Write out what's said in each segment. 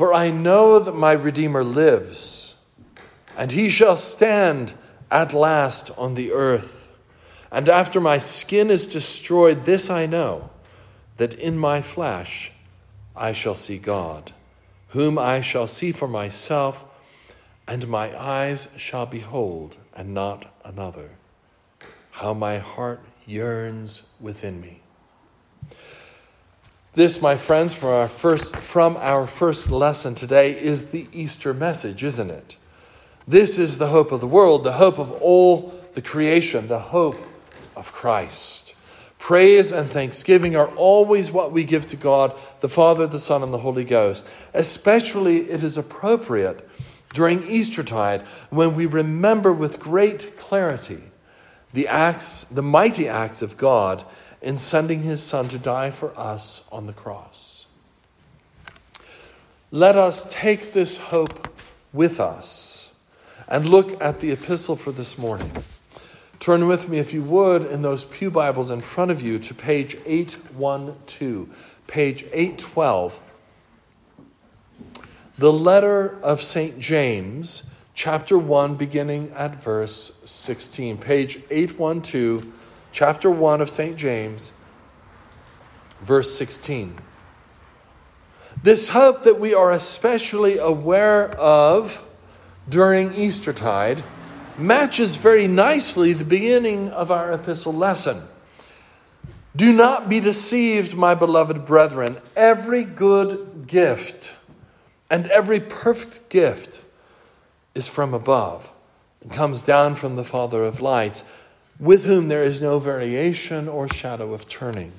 For I know that my Redeemer lives, and he shall stand at last on the earth. And after my skin is destroyed, this I know, that in my flesh I shall see God, whom I shall see for myself, and my eyes shall behold, and not another. How my heart yearns within me. This, my friends, from our first, from our first lesson today is the Easter message, isn't it? This is the hope of the world, the hope of all the creation, the hope of Christ. Praise and thanksgiving are always what we give to God, the Father, the Son, and the Holy Ghost. Especially, it is appropriate during Eastertide when we remember with great clarity the acts, the mighty acts of God in sending his Son to die for us on the cross. Let us take this hope with us and look at the epistle for this morning. Turn with me, if you would, in those Pew Bibles in front of you to page 812, page 812. The letter of St. James, chapter 1, beginning at verse 16. Page 812 chapter 1 of St. James, verse 16. This hope that we are especially aware of during Eastertide matches very nicely the beginning of our epistle lesson. Do not be deceived, my beloved brethren. Every good gift and every perfect gift is from above and comes down from the Father of lights with whom there is no variation or shadow of turning.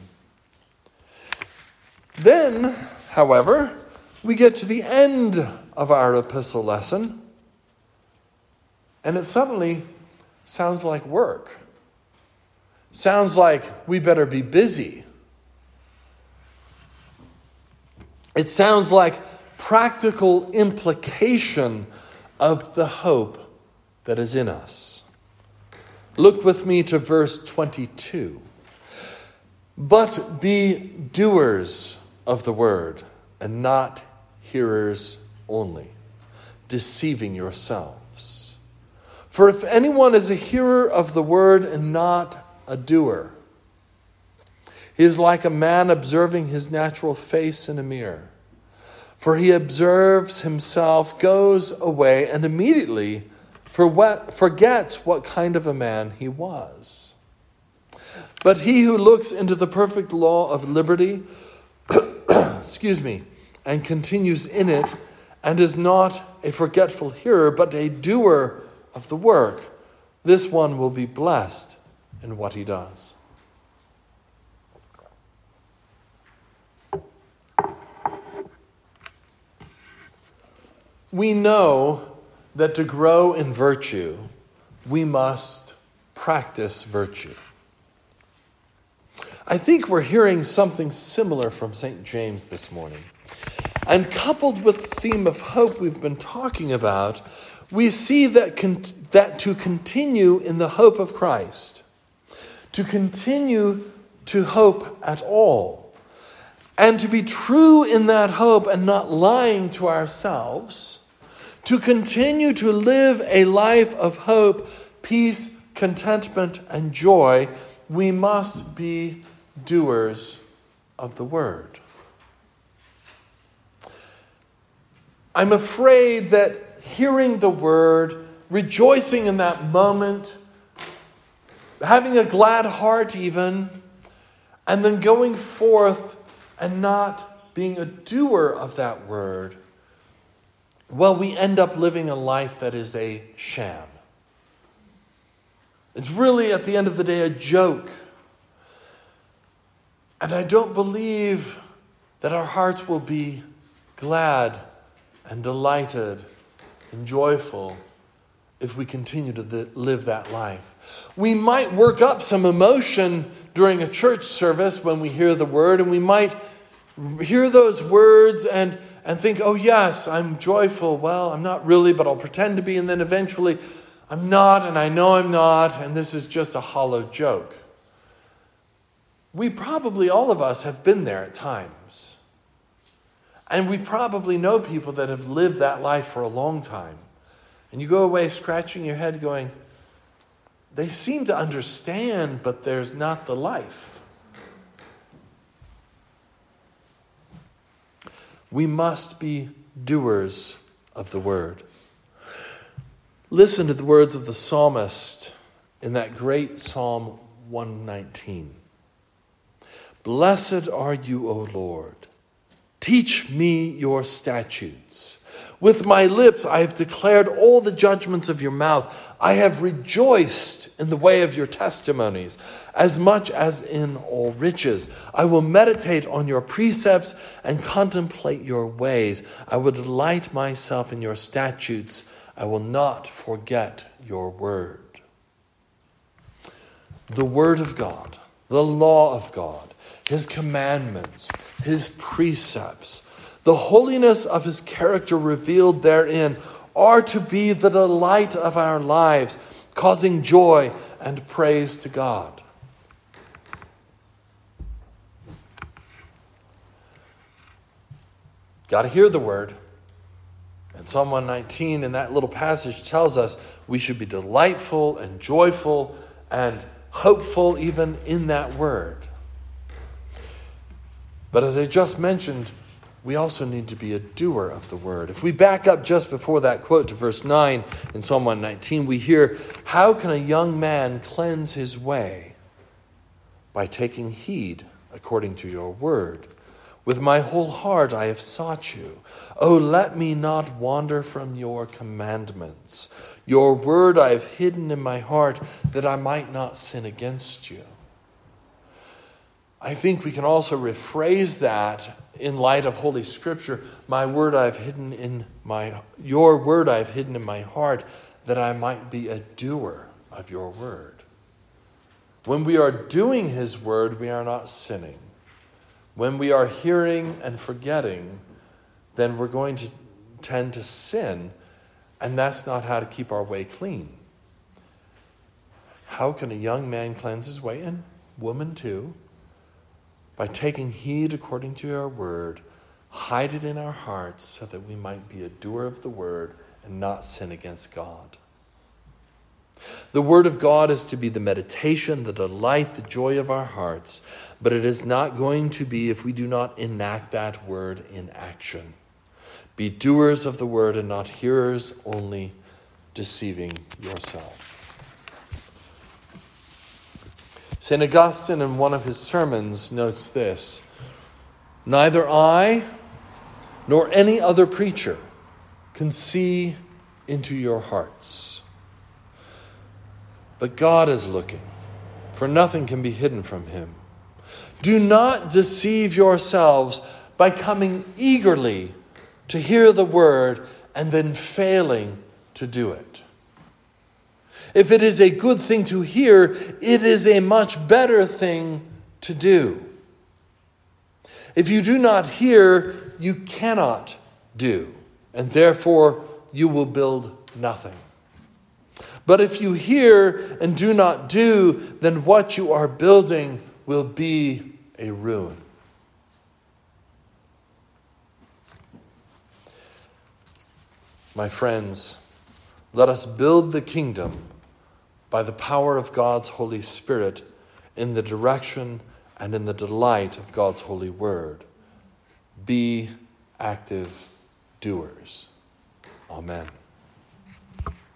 Then, however, we get to the end of our epistle lesson, and it suddenly sounds like work. Sounds like we better be busy. It sounds like practical implication of the hope that is in us. Look with me to verse 22. But be doers of the word and not hearers only, deceiving yourselves. For if anyone is a hearer of the word and not a doer, he is like a man observing his natural face in a mirror. For he observes himself, goes away, and immediately for what, forgets what kind of a man he was. But he who looks into the perfect law of liberty, excuse me, and continues in it, and is not a forgetful hearer, but a doer of the work, this one will be blessed in what he does. We know that to grow in virtue, we must practice virtue. I think we're hearing something similar from St. James this morning. And coupled with the theme of hope we've been talking about, we see that, con- that to continue in the hope of Christ, to continue to hope at all, and to be true in that hope and not lying to ourselves to continue to live a life of hope, peace, contentment, and joy, we must be doers of the word. I'm afraid that hearing the word, rejoicing in that moment, having a glad heart, even, and then going forth and not being a doer of that word well, we end up living a life that is a sham. It's really, at the end of the day, a joke. And I don't believe that our hearts will be glad and delighted and joyful if we continue to live that life. We might work up some emotion during a church service when we hear the word, and we might hear those words and and think, oh, yes, I'm joyful. Well, I'm not really, but I'll pretend to be. And then eventually, I'm not, and I know I'm not, and this is just a hollow joke. We probably, all of us, have been there at times. And we probably know people that have lived that life for a long time. And you go away scratching your head going, they seem to understand, but there's not the life. We must be doers of the word. Listen to the words of the psalmist in that great Psalm 119. Blessed are you, O Lord. Teach me your statutes. With my lips I have declared all the judgments of your mouth. I have rejoiced in the way of your testimonies, as much as in all riches. I will meditate on your precepts and contemplate your ways. I will delight myself in your statutes. I will not forget your word. The word of God, the law of God, his commandments, his precepts, the holiness of his character revealed therein are to be the delight of our lives, causing joy and praise to God. Got to hear the word. And Psalm 119 in that little passage tells us we should be delightful and joyful and hopeful even in that word. But as I just mentioned, we also need to be a doer of the word. If we back up just before that quote to verse 9 in Psalm 119, we hear, How can a young man cleanse his way? By taking heed according to your word. With my whole heart I have sought you. Oh, let me not wander from your commandments. Your word I have hidden in my heart that I might not sin against you. I think we can also rephrase that in light of Holy Scripture. My word I've hidden in my, your word I've hidden in my heart that I might be a doer of your word. When we are doing his word, we are not sinning. When we are hearing and forgetting, then we're going to tend to sin, and that's not how to keep our way clean. How can a young man cleanse his way? And woman too. By taking heed according to your word, hide it in our hearts so that we might be a doer of the word and not sin against God. The Word of God is to be the meditation, the delight, the joy of our hearts, but it is not going to be if we do not enact that Word in action. Be doers of the Word and not hearers only, deceiving yourself. St. Augustine, in one of his sermons, notes this Neither I nor any other preacher can see into your hearts but God is looking, for nothing can be hidden from him. Do not deceive yourselves by coming eagerly to hear the word and then failing to do it. If it is a good thing to hear, it is a much better thing to do. If you do not hear, you cannot do, and therefore you will build nothing. But if you hear and do not do, then what you are building will be a ruin. My friends, let us build the kingdom by the power of God's Holy Spirit in the direction and in the delight of God's holy word. Be active doers. Amen.